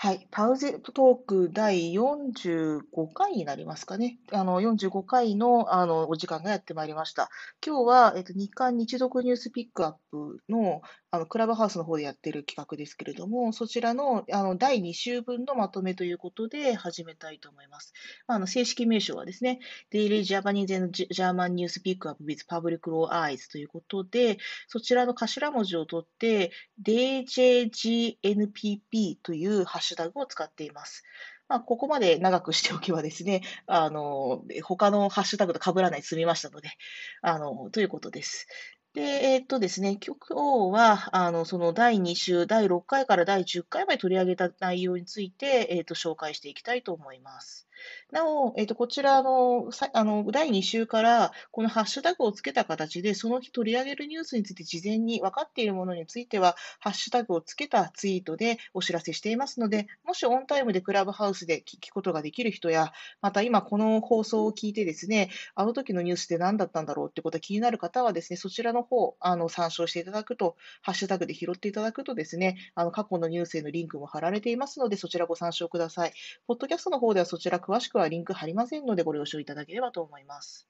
はい。パウゼトーク第45回になりますかね。あの、45回の、あの、お時間がやってまいりました。今日は、えっと、日刊日読ニュースピックアップの、あの、クラブハウスの方でやってる企画ですけれども、そちらの、あの、第2週分のまとめということで始めたいと思います。あ、あの、正式名称はですね、Daily Japanese and German News Pick Up with Public Law Eyes ということで、そちらの頭文字を取って、DJGNPP というハッシュタグを使っています。まあ、ここまで長くしておけばですね、あの、他のハッシュタグと被らないで済みましたので、あの、ということです。で、えっとですね、今日は、あの、その第2週、第6回から第10回まで取り上げた内容について、えっと、紹介していきたいと思います。なお、えっと、こちらの、あの、第2週から、このハッシュタグをつけた形で、その日取り上げるニュースについて事前に分かっているものについては、ハッシュタグをつけたツイートでお知らせしていますので、もしオンタイムでクラブハウスで聞くことができる人や、また今この放送を聞いてですね、あの時のニュースって何だったんだろうってことが気になる方はですね、そちらの方、あの、参照していただくと、ハッシュタグで拾っていただくとですね、あの、過去のニュースへのリンクも貼られていますので、そちらご参照ください。ポッドキャストの方ではそちら詳しくはリンク貼りませんので、ご了承いただければと思います。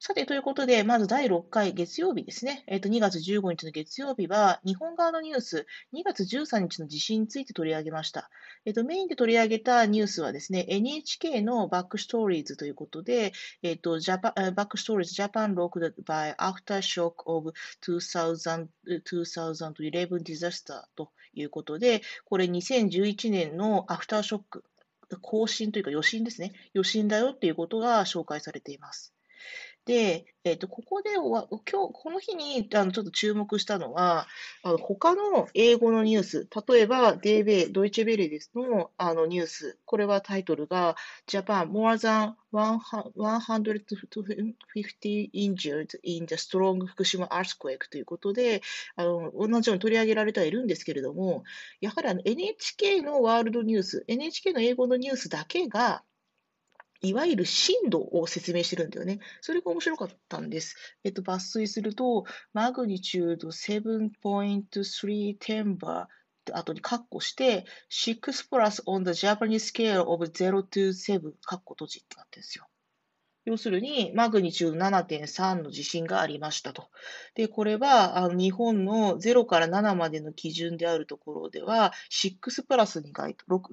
さて、ということで、まず第6回月曜日ですね。えっ、と、2月15日の月曜日は、日本側のニュース、2月13日の地震について取り上げました。えっ、と、メインで取り上げたニュースはですね、NHK のバックストーリーズということで、えっ、と、ジャパバックストーリーズ Japan Locked by Aftershock of 2000 2011 Disaster ということで、これ2011年のアフターショック更新というか余震ですね。余震だよっていうことが紹介されています。で、えっ、ー、と、ここで今日、この日にあのちょっと注目したのは、あの他の英語のニュース、例えば、デーベドイツェベレですのあのニュース、これはタイトルが、Japan more than 150 injured in the strong 福島 earthquake ということで、あの同じように取り上げられてはいるんですけれども、やはり NHK のワールドニュース、NHK の英語のニュースだけが、いわゆる震度を説明してるんだよね。それが面白かったんです。えっと、抜粋すると、マグニチュード7.3テンバー後にカッコして、6 plus on the Japanese scale of 0 to 7カッコ閉じってなってるんですよ。要するに、マグニチュード7.3の地震がありましたと。で、これは、あの日本の0から7までの基準であるところでは、6プラスに該当、6,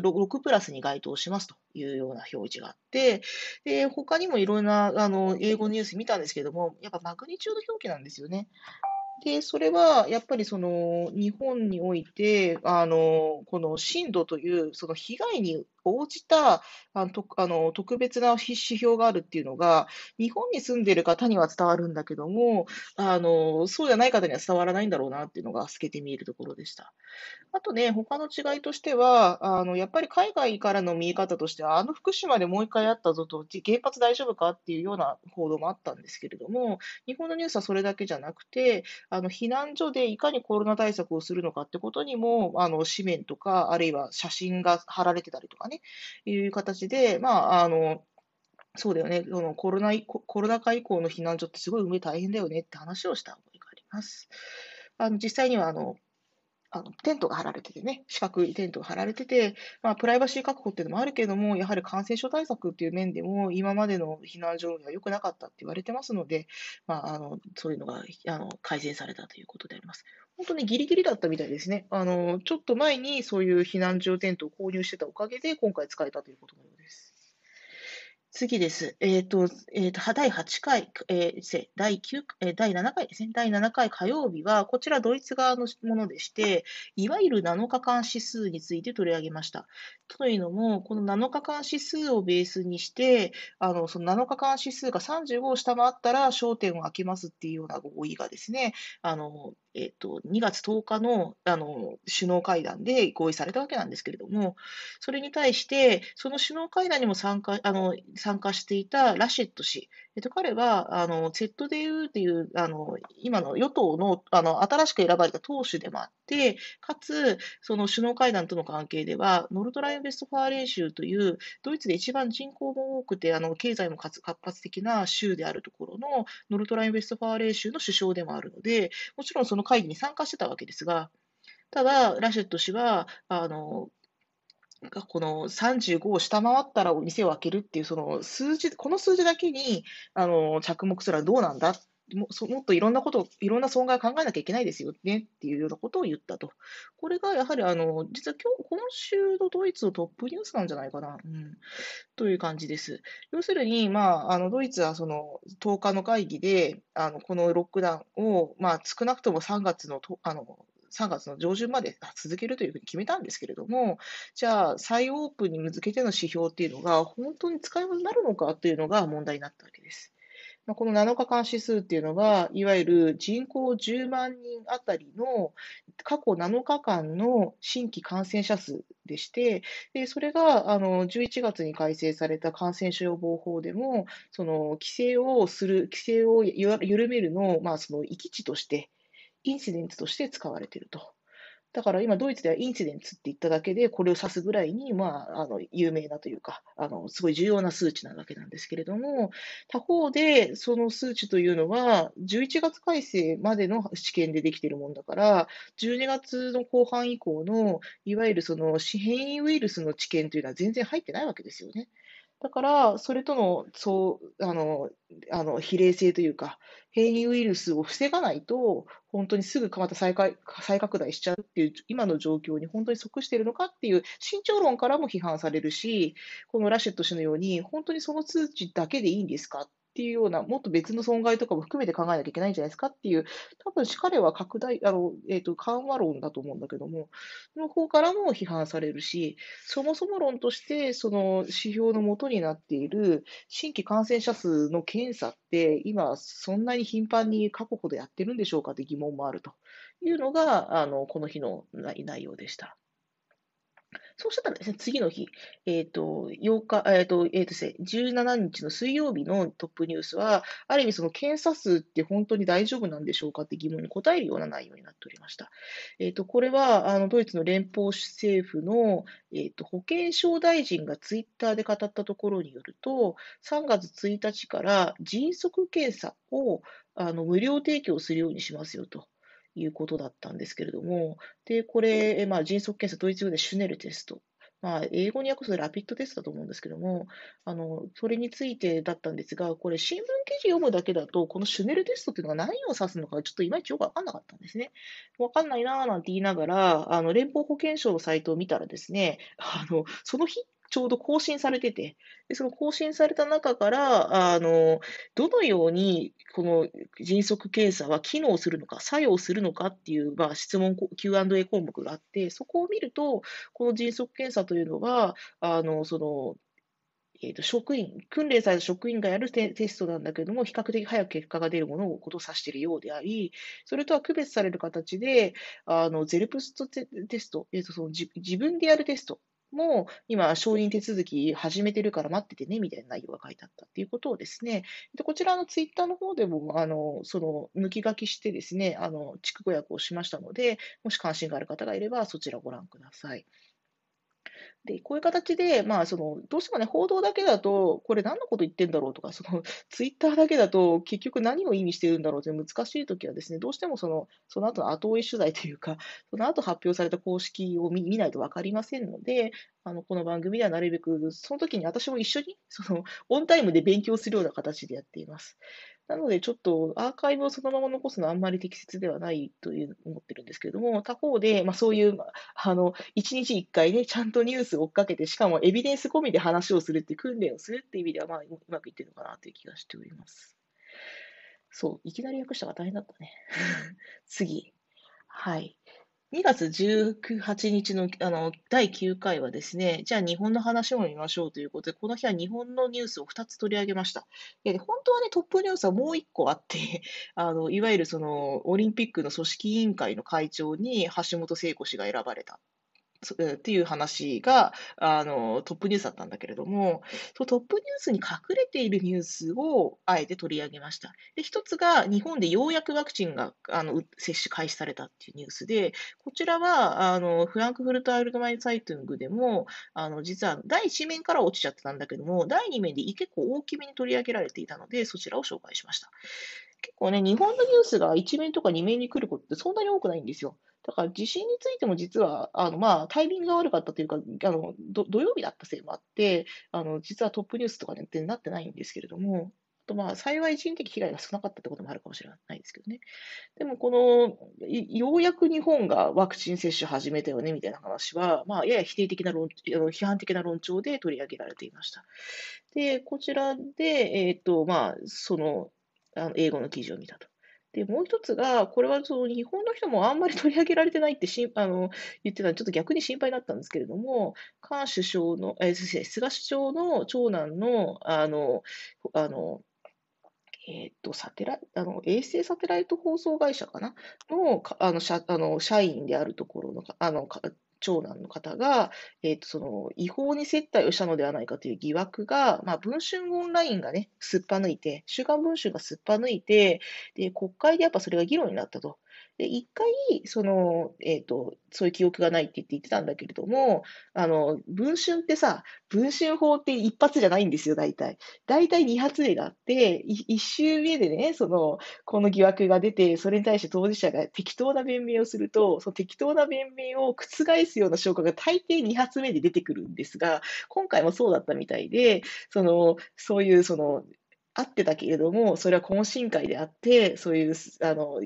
6, プラスに該当しますというような表示があって、で、他にもいろんな、あの、英語ニュース見たんですけども、やっぱマグニチュード表記なんですよね。で、それはやっぱりその日本において、あの、この震度という、その被害に応じたあのとあの特別な指標があるっていうのが、日本に住んでいる方には伝わるんだけども、あのそうじゃない方には伝わらないんだろうなっていうのが透けて見えるところでした。あとね、他の違いとしては、あのやっぱり海外からの見え方としては、あの福島でもう一回あったぞと、原発大丈夫かっていうような報道もあったんですけれども、日本のニュースはそれだけじゃなくて、あの避難所でいかにコロナ対策をするのかってことにも、あの紙面とか、あるいは写真が貼られてたりとかね、ね、いう形で、まあ、あの、そうだよね、そのコロナコロナ禍以降の避難所ってすごい運営大変だよねって話をした覚えがあります。あの実際にはあのあのテントが張られててね、四角いテントが張られてて、まあ、プライバシー確保っていうのもあるけれども、やはり感染症対策っていう面でも、今までの避難所が良くなかったって言われてますので、まあ、あのそういうのがあの改善されたということであります。本当にギリギリだったみたいですね。あの、ちょっと前にそういう避難所テントを購入してたおかげで、今回使えたということのようです。次です。えっ、ー、と、えっ、ー、と、第8回、えー、第9、え、第7回ですね。第7回火曜日は、こちらドイツ側のものでして、いわゆる7日間指数について取り上げました。というのも、この7日間指数をベースにして、あの、その7日間指数が35を下回ったら焦点を開けますっていうような合意がですね、あの、えっと、2月10日のあの首脳会談で合意されたわけなんですけれども、それに対して、その首脳会談にも参加あの参加していたラシェット氏、えっと、彼はあの CDU というあの今の与党のあの新しく選ばれた党首でもあって、かつ、その首脳会談との関係では、ノルトライン・ベストファーレン州という、ドイツで一番人口も多くて、あの経済も活発的な州であるところのノルトライン・ベストファーレン州の首相でもあるので、もちろんその会議に参加してたわけですが、ただ、ラシェット氏は、あのこの35を下回ったらお店を開けるっていう、その数字、この数字だけにあの着目するのはどうなんだっもっといろんなこと、いろんな損害を考えなきゃいけないですよねっていうようなことを言ったと。これがやはりあの、実は今日、今週のドイツのトップニュースなんじゃないかな。うん、という感じです。要するに、まあ、あのドイツはその10日の会議で、あのこのロックダウンを、まあ、少なくとも3月のとあの3月の上旬まで続けるというふうに決めたんですけれども、じゃあ、再オープンに向けての指標っていうのが、本当に使い物になるのかというのが問題になったわけです。この7日間指数っていうのが、いわゆる人口10万人あたりの過去7日間の新規感染者数でして、でそれがあの11月に改正された感染症予防法でも、その規制をする、規制を緩めるの,、まあその域値として、インシデントとして使われていると。だから今、ドイツではインシデンツって言っただけで、これを指すぐらいに、まあ、あの有名なというかあの、すごい重要な数値なわけなんですけれども、他方で、その数値というのは、11月改正までの試験でできているもんだから、12月の後半以降の、いわゆるその変異ウイルスの知見というのは全然入ってないわけですよね。だから、それとの、そう、あの、あの、比例性というか、変異ウイルスを防がないと、本当にすぐまた再再拡大しちゃうっていう、今の状況に本当に即しているのかっていう、慎重論からも批判されるし、このラシェット氏のように、本当にその通知だけでいいんですかっていうような、もっと別の損害とかも含めて考えなきゃいけないんじゃないですかっていう、多分彼は拡大、あの、えっ、ー、と、緩和論だと思うんだけども、の方からも批判されるし、そもそも論として、その指標のもとになっている新規感染者数の検査って、今、そんなに頻繁に過去ほどやってるんでしょうかって疑問もあるというのが、あの、この日の内容でした。そうしたらですね、次の日、えっ、ー、と、8日、えっ、ー、と、えっ、ー、と、17日の水曜日のトップニュースは、ある意味その検査数って本当に大丈夫なんでしょうかって疑問に答えるような内容になっておりました。えっ、と、これは、あの、ドイツの連邦政府の、えっ、と、保健省大臣がツイッターで語ったところによると、3月1日から迅速検査をあの無料提供するようにしますよと。いうことだったんですけれども、で、これ、まあ、迅速検査、ドイツ語でシュネルテスト。まあ、英語に訳すとラピッドテストだと思うんですけども、あの、それについてだったんですが、これ新聞記事読むだけだと、このシュネルテストっていうのが何を指すのか、ちょっといまいちよくわかんなかったんですね。わかんないなーなんて言いながら、あの、連邦保健省のサイトを見たらですね、あの、その日ちょうど更新されてて、でその更新された中から、あのどのようにこの迅速検査は機能するのか、作用するのかっていう、まあ、質問 Q&A 項目があって、そこを見ると、この迅速検査というのは、あのそのえーと、職員、訓練された職員がやるテストなんだけれども、比較的早く結果が出るものをことを指しているようであり、それとは区別される形で、あのゼルプストテスト、えーとその自分でやるテストもう今、承認手続き始めてるから待っててねみたいな内容が書いてあったっていうことをですね、でこちらのツイッターの方でも、あのその抜き書きしてですね、あの地区語訳をしましたので、もし関心がある方がいればそちらをご覧ください。で、こういう形で、まあ、その、どうしてもね、報道だけだと、これ何のこと言ってんだろうとか、その、ツイッターだけだと、結局何を意味してるんだろうという難しいときはですね、どうしてもその、その後の後追い取材というか、その後発表された公式を見ないと分かりませんので、あの、この番組ではなるべく、その時に私も一緒に、その、オンタイムで勉強するような形でやっています。なので、ちょっとアーカイブをそのまま残すのはあんまり適切ではないという思ってるんですけれども、他方で、まあ、そういう、あの、一日一回ね、ちゃんとニュースを追っかけて、しかもエビデンス込みで話をするっていう訓練をするっていう意味では、まあ、うまくいってるのかなという気がしております。そう、いきなり訳したが大変だったね。次。はい。2月18日のあの第9回はですね、じゃあ日本の話を見ましょうということで、この日は日本のニュースを2つ取り上げました。で本当はね、トップニュースはもう1個あって、あのいわゆるそのオリンピックの組織委員会の会長に橋本聖子氏が選ばれたっていう話があのトップニュースだったんだけれども、そのトップニュースに隠れているニュースをあえて取り上げました。で一つが、日本でようやくワクチンがあの接種開始されたっていうニュースで、こちらはあのフランクフルト・アイルドマイ・サイトゥングでも、あの実は第1面から落ちちゃってたんだけども、第2面で結構大きめに取り上げられていたので、そちらを紹介しました。結構ね、日本のニュースが1面とか2面に来ることってそんなに多くないんですよ。だから地震についても実は、あの、まあ、タイミングが悪かったというか、あの、ど土曜日だったせいもあって、あの、実はトップニュースとかってなってないんですけれども、あとまあ、幸い人的被害が少なかったってこともあるかもしれないですけどね。でも、この、ようやく日本がワクチン接種始めたよねみたいな話は、まあ、やや否定的な論、批判的な論調で取り上げられていました。で、こちらで、え、ー、と、まあ、その、あの英語の記事を見たと。で、もう一つが、これはその日本の人もあんまり取り上げられてないってし あの言ってたので、ちょっと逆に心配だったんですけれども、菅首相の、え菅首相の長男の、あの、あの、えっ、ー、と、サテラあの、衛星サテライト放送会社かな？の、あの、社あの社員であるところの、あの、長男の方が、えーと、その違法に接待をしたのではないかという疑惑が、まあ、文春オンラインがね、すっぱ抜いて、週刊文春がすっぱ抜いて、で、国会でやっぱそれが議論になったと。で、一回、その、えっ、ー、と、そういう記憶がないって言って言ってたんだけれども、あの、文春ってさ、文春法って一発じゃないんですよ、大体。大体二発目があって、一周目でね、その、この疑惑が出て、それに対して当事者が適当な弁明をすると、その適当な弁明を覆すような証拠が大抵二発目で出てくるんですが、今回もそうだったみたいで、その、そういう、その、あってたけれども、それは懇親会であって、そういう、あの、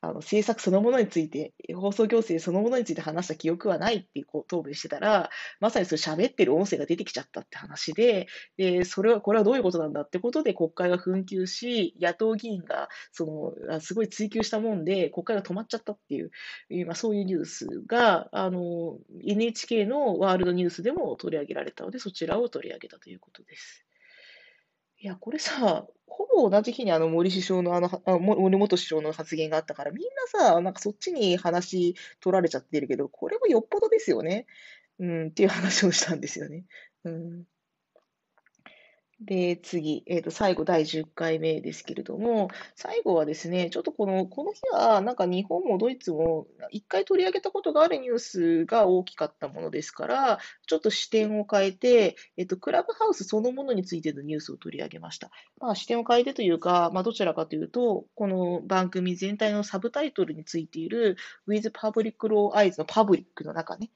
あの政策そのものについて、放送行政そのものについて話した記憶はないっていうこう答弁してたら、まさにそれ喋ってる音声が出てきちゃったって話で、でそれは、これはどういうことなんだってことで国会が紛糾し、野党議員がそのすごい追及したもんで、国会が止まっちゃったっていう、まあ、そういうニュースがあの NHK のワールドニュースでも取り上げられたので、そちらを取り上げたということです。いや、これさ、ほぼ同じ日にあの森首相のあの、あ森元首相の発言があったから、みんなさ、なんかそっちに話取られちゃってるけど、これもよっぽどですよね。うん、っていう話をしたんですよね。うん。で、次、えっ、と、最後、第10回目ですけれども、最後はですね、ちょっとこの、この日は、なんか日本もドイツも、一回取り上げたことがあるニュースが大きかったものですから、ちょっと視点を変えて、えっ、と、クラブハウスそのものについてのニュースを取り上げました。まあ、視点を変えてというか、まあ、どちらかというと、この番組全体のサブタイトルについている、With Public Law Eyes のパブリックの中ね、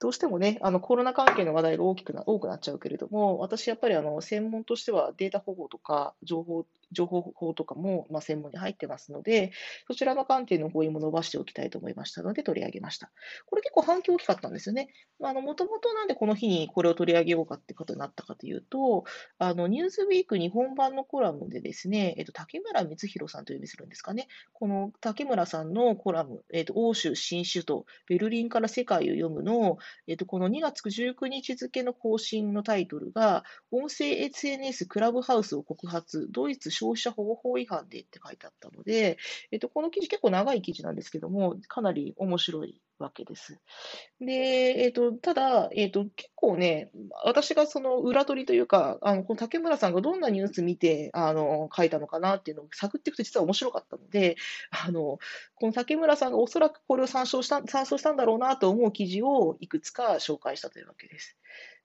どうしてもね、あのコロナ関係の話題が大きくな多くなっちゃうけれども、私やっぱりあの専門としてはデータ保護とか情報情報法とかも、まあ、専門に入ってますので、そちらの観点の合意も伸ばしておきたいと思いましたので取り上げました。これ結構反響大きかったんですよね。もともとなんでこの日にこれを取り上げようかってことになったかというと、あのニュースウィーク日本版のコラムでですね、えっと、竹村光弘さんという意味するんですかね。この竹村さんのコラム、えっと、欧州新首都、ベルリンから世界を読むの、えっと、この2月19日付の更新のタイトルが、音声 SNS クラブハウスを告発、ドイツ消費者保護法違反でって書いてあったので、えっと、この記事結構長い記事なんですけども、かなり面白いわけです。で、えっと、ただ、えっと、結構ね、私がその裏取りというか、あの、この竹村さんがどんなニュース見て、あの、書いたのかなっていうのを探っていくと実は面白かったので、あの、この竹村さんがおそらくこれを参照した、参照したんだろうなと思う記事をいくつか紹介したというわけです。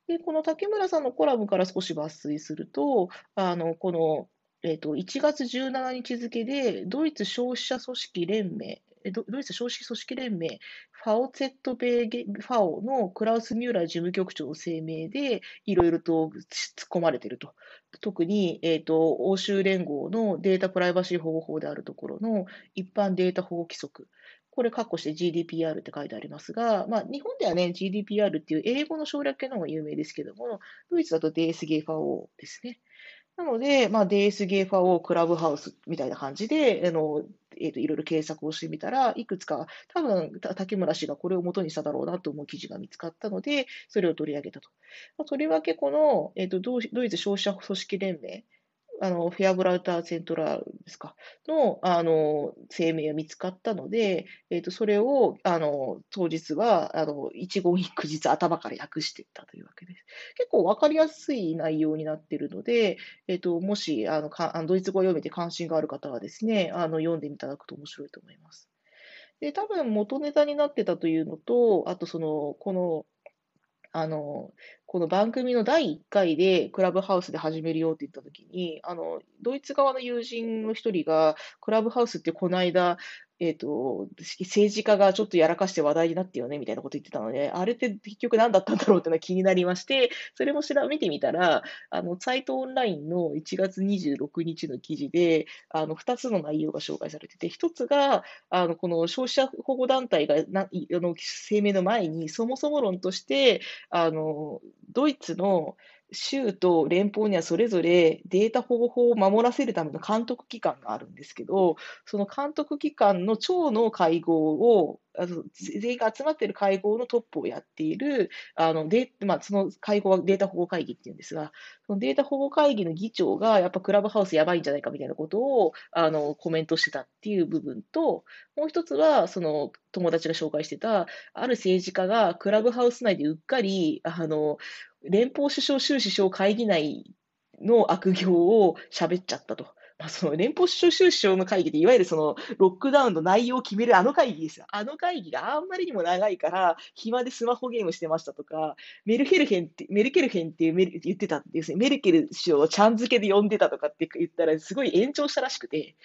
で、この竹村さんのコラムから少し抜粋すると、あの、この、えっと、1月17日付で、ドイツ消費者組織連盟、ドイツ消費者組織連盟、ファオ ZB ファオのクラウス・ミューラー事務局長の声明で、いろいろと突っ込まれていると。特に、えっ、ー、と、欧州連合のデータプライバシー保護法であるところの一般データ保護規則。これ、括弧して GDPR って書いてありますが、まあ、日本ではね、GDPR っていう英語の省略系の方が有名ですけども、ドイツだと DSGVO ですね。なので、まあ、DSGFO クラブハウスみたいな感じで、あの、え、ー、と、いろいろ検索をしてみたら、いくつか、多分、竹村氏がこれを元にしただろうなと思う記事が見つかったので、それを取り上げたと。とりわけ、この、えっ、ー、と、ドイツ消費者組織連盟、あの、フェアブラウターセントラルですか、の、あの、声明が見つかったので、えっ、ー、と、それを、あの、当日は、あの、一言一句実頭から訳していったというわけです。結構わかりやすい内容になっているので、えっ、ー、と、もし、あの、かドイツ語を読めて関心がある方はですね、あの、読んでいただくと面白いと思います。で、多分元ネタになってたというのと、あとその、この、あの、この番組の第1回でクラブハウスで始めるよって言った時に、あの、ドイツ側の友人の一人が、クラブハウスってこの間、えっ、と、政治家がちょっとやらかして話題になってよねみたいなこと言ってたので、あれって結局何だったんだろうっていうのが気になりまして、それも調べてみたら、あの、サイトオンラインの1月26日の記事で、あの、2つの内容が紹介されてて、1つが、あの、この消費者保護団体がなあの声明の前に、そもそも論として、あの、ドイツの州と連邦にはそれぞれデータ保護法を守らせるための監督機関があるんですけど、その監督機関の長の会合をあの全員が集まっている会合のトップをやっている、あのでまあ、その会合はデータ保護会議っていうんですが、そのデータ保護会議の議長が、やっぱクラブハウスやばいんじゃないかみたいなことをあのコメントしてたっていう部分と、もう一つは、その友達が紹介してた、ある政治家がクラブハウス内でうっかり、あの連邦首相、州首相会議内の悪行を喋っちゃったと。まあ、その連邦首相州首相の会議で、いわゆるそのロックダウンの内容を決めるあの会議ですよ。あの会議があんまりにも長いから、暇でスマホゲームしてましたとか、メルケルヘンって、メルケルヘンっていうメル言ってたんですね。メルケル首相をちゃん付けで呼んでたとかって言ったら、すごい延長したらしくて、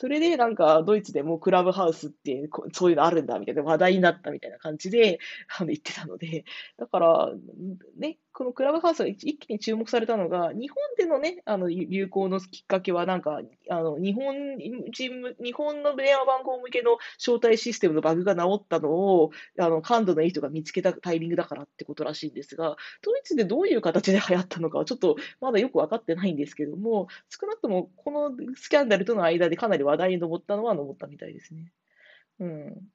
それでなんかドイツでもクラブハウスってそういうのあるんだみたいな話題になったみたいな感じであの言ってたので、だからね、このクラブハウスが一気に注目されたのが、日本でのね、あの流行のきっかけはなんか、あの日本人、日本の電話番号向けの招待システムのバグが治ったのを、あの感度のいい人が見つけたタイミングだからってことらしいんですが、ドイツでどういう形で流行ったのかはちょっとまだよく分かってないんですけども、少なくともこのスキャンダルとの間でかなり話題に上ったのは上ったみたいですね。うん。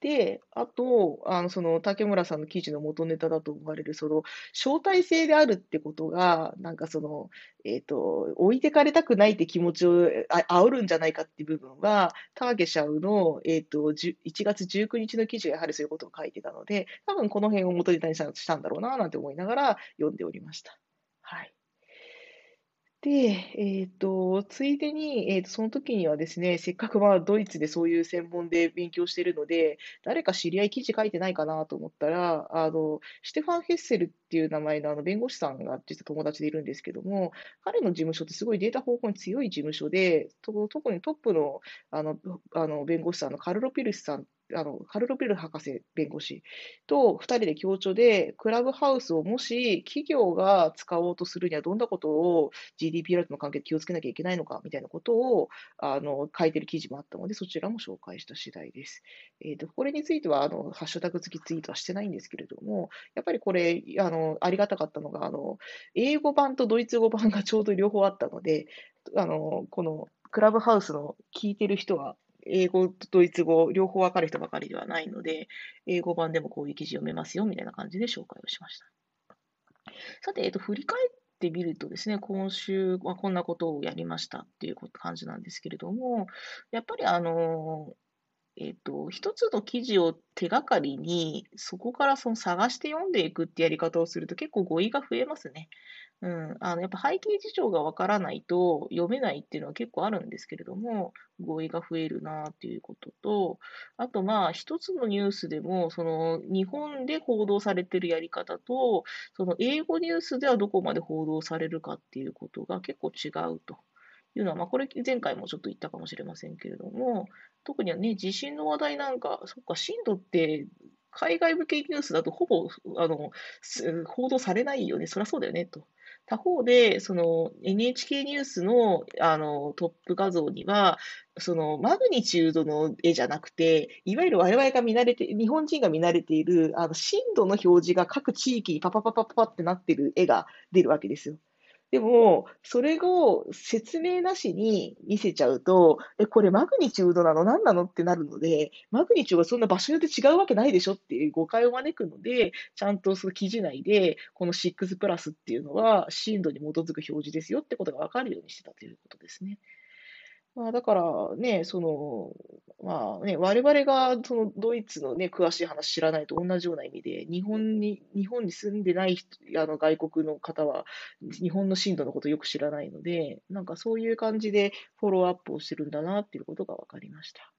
で、あと、あの、その、竹村さんの記事の元ネタだと思われる、その、招待制であるってことが、なんかその、えっ、ー、と、置いてかれたくないって気持ちをあ煽るんじゃないかっていう部分は、ターゲシャウの、えっ、ー、と、1月19日の記事はやはりそういうことを書いてたので、多分この辺を元ネタにしたんだろうな、なんて思いながら読んでおりました。はい。で、えっと、ついでに、えっと、その時にはですね、せっかくまあドイツでそういう専門で勉強しているので、誰か知り合い記事書いてないかなと思ったら、あの、シテファン・ヘッセルっていう名前のあの弁護士さんが実は友達でいるんですけども、彼の事務所ってすごいデータ方向に強い事務所で、と特にトップのあのあの弁護士さんのカルロ・ピルスさんあの、カルロ・ピル博士弁護士と2人で協調で、クラブハウスをもし企業が使おうとするにはどんなことを GDPR との関係で気をつけなきゃいけないのかみたいなことをあの書いてる記事もあったので、そちらも紹介した次第です。えーと、これについてはあのハッシュタグ付きツイートはしてないんですけれども、やっぱりこれあのありがたかったのがあの、英語版とドイツ語版がちょうど両方あったので、あのこのクラブハウスの聞いてる人は英語とドイツ語、両方わかる人ばかりではないので、英語版でもこういう記事読めますよ、みたいな感じで紹介をしました。さて、えっと、振り返ってみるとですね、今週はこんなことをやりましたっていう感じなんですけれども、やっぱりあの、えっと、一つの記事を手がかりに、そこからその探して読んでいくってやり方をすると結構語彙が増えますね。うん、あのやっぱ背景事情がわからないと読めないっていうのは結構あるんですけれども、語彙が増えるなっていうことと、あとまあ一つのニュースでも、その日本で報道されてるやり方と、その英語ニュースではどこまで報道されるかっていうことが結構違うと。いうのは、まあ、これ前回もちょっと言ったかもしれませんけれども、特にはね、地震の話題なんか、そっか、震度って海外向けニュースだとほぼあの報道されないよね、そりゃそうだよねと。他方で、その NHK ニュースのあのトップ画像には、そのマグニチュードの絵じゃなくて、いわゆる我々が見慣れて、日本人が見慣れているあの震度の表示が各地域にパパパパパってなってる絵が出るわけですよ。でも、それを説明なしに見せちゃうと、え、これマグニチュードなの？何なの？ってなるので、マグニチュードはそんな場所によって違うわけないでしょっていう誤解を招くので、ちゃんとその記事内で、この6プラスっていうのは、震度に基づく表示ですよってことが分かるようにしてたということですね。まあ、だからね、その、まあね、我々がそのドイツのね、詳しい話知らないと同じような意味で、日本に、日本に住んでない人あの外国の方は、日本の震度のことよく知らないので、なんかそういう感じでフォローアップをしてるんだなっていうことが分かりました。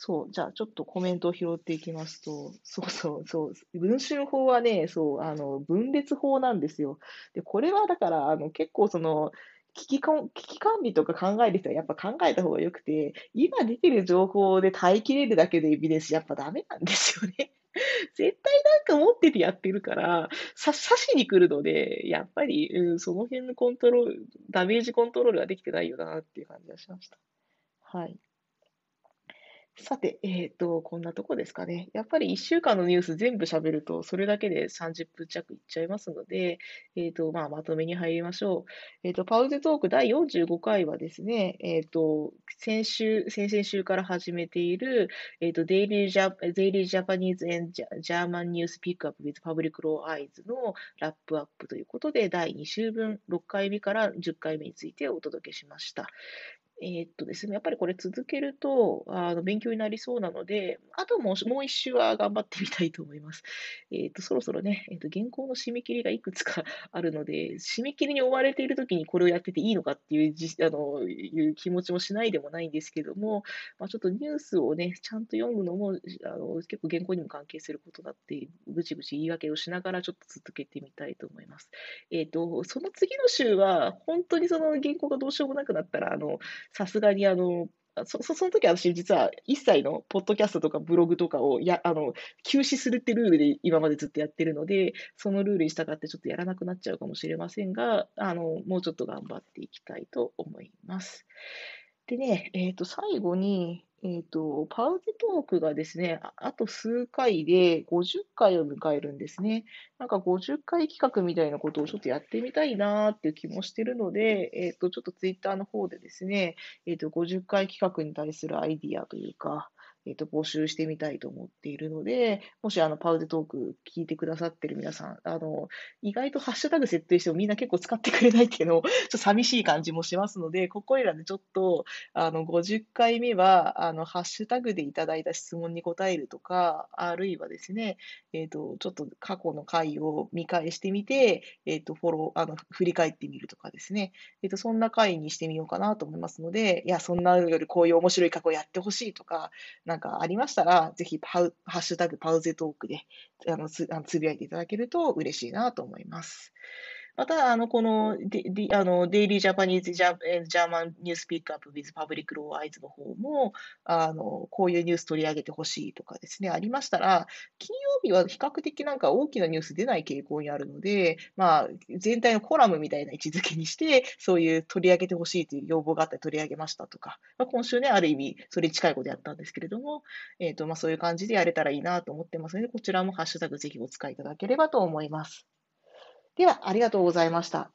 そう、じゃあちょっとコメントを拾っていきますと、そうそうそう、文春法はね、そう、あの、分裂法なんですよ。で、これはだから、あの、結構その、危機危機管理とか考える人はやっぱ考えた方がよくて、今出てる情報で耐えきれるだけでエビデンスやっぱダメなんですよね。絶対なんか持っててやってるから、さ刺しに来るので、やっぱり、うん、その辺のコントロール、ダメージコントロールができてないよなっていう感じがしました。はい。さて、えっと、こんなとこですかね。やっぱり1週間のニュース全部喋ると、それだけで30分弱いっちゃいますので、えっと、まあ、まとめに入りましょう。えっと、パウゼトーク第45回はですね、えっと、先週、先々週から始めている、えっと、 Daily Ja、Daily Japanese and German News Pickup with Public Law Eyes の wrap-up ということで、第2週分、6回目から10回目についてお届けしました。えーっとですね、やっぱりこれ続けると、あの、勉強になりそうなので、あともう、もう一周は頑張ってみたいと思います。えーっと、そろそろね、えーっと、原稿の締め切りがいくつか あるので、締め切りに追われている時にこれをやってていいのかっていうじ、あの、いう気持ちもしないでもないんですけども、まあ、ちょっとニュースをね、ちゃんと読むのも、あの、結構原稿にも関係することだって、ぐちぐち言い訳をしながらちょっと続けてみたいと思います。えっと、その次の週は、本当にその原稿がどうしようもなくなったら、あの、さすがにあの、そ、そその時私実は一切のポッドキャストとかブログとかをや、あの、休止するってルールで今までずっとやってるので、そのルールに従ってちょっとやらなくなっちゃうかもしれませんが、あの、もうちょっと頑張っていきたいと思います。でね、えっ、ー、と、最後に、えっ、と、パウズトークがですね、あと数回で50回を迎えるんですね。なんか50回企画みたいなことをちょっとやってみたいなーっていう気もしてるので、えっ、ー、と、ちょっとツイッターの方でですね、えっ、と、50回企画に対するアイディアというか、えっ、と、募集してみたいと思っているので、もしあの、パウゼトーク聞いてくださってる皆さん、あの、意外とハッシュタグ設定してもみんな結構使ってくれないっていうのを、ちょっと寂しい感じもしますので、ここいらでちょっと、あの、50回目は、あの、ハッシュタグでいただいた質問に答えるとか、あるいはですね、えっ、と、ちょっと過去の回を見返してみて、えっ、と、フォロー、あの、振り返ってみるとかですね、えっ、と、そんな回にしてみようかなと思いますので、いや、そんなよりこういう面白い過去やってほしいとか、なんかかありましたら、ぜひパウ、ハッシュタグパウゼトークで、あの、つあのつぶやいていただけると嬉しいなと思います。また、あの、この、デあのデイリージャパニーズジャジャーマンニュースピックアップ with パブリックローアイズの方も、あの、こういうニュース取り上げてほしいとかですね、ありましたら、金曜日は比較的なんか大きなニュース出ない傾向にあるので、まあ、全体のコラムみたいな位置づけにして、そういう取り上げてほしいという要望があって取り上げましたとか、まあ、今週ね、ある意味、それに近いことやったんですけれども、えっ、ー、と、まあ、そういう感じでやれたらいいなと思ってますので、こちらもハッシュタグぜひお使いいただければと思います。では、ありがとうございました。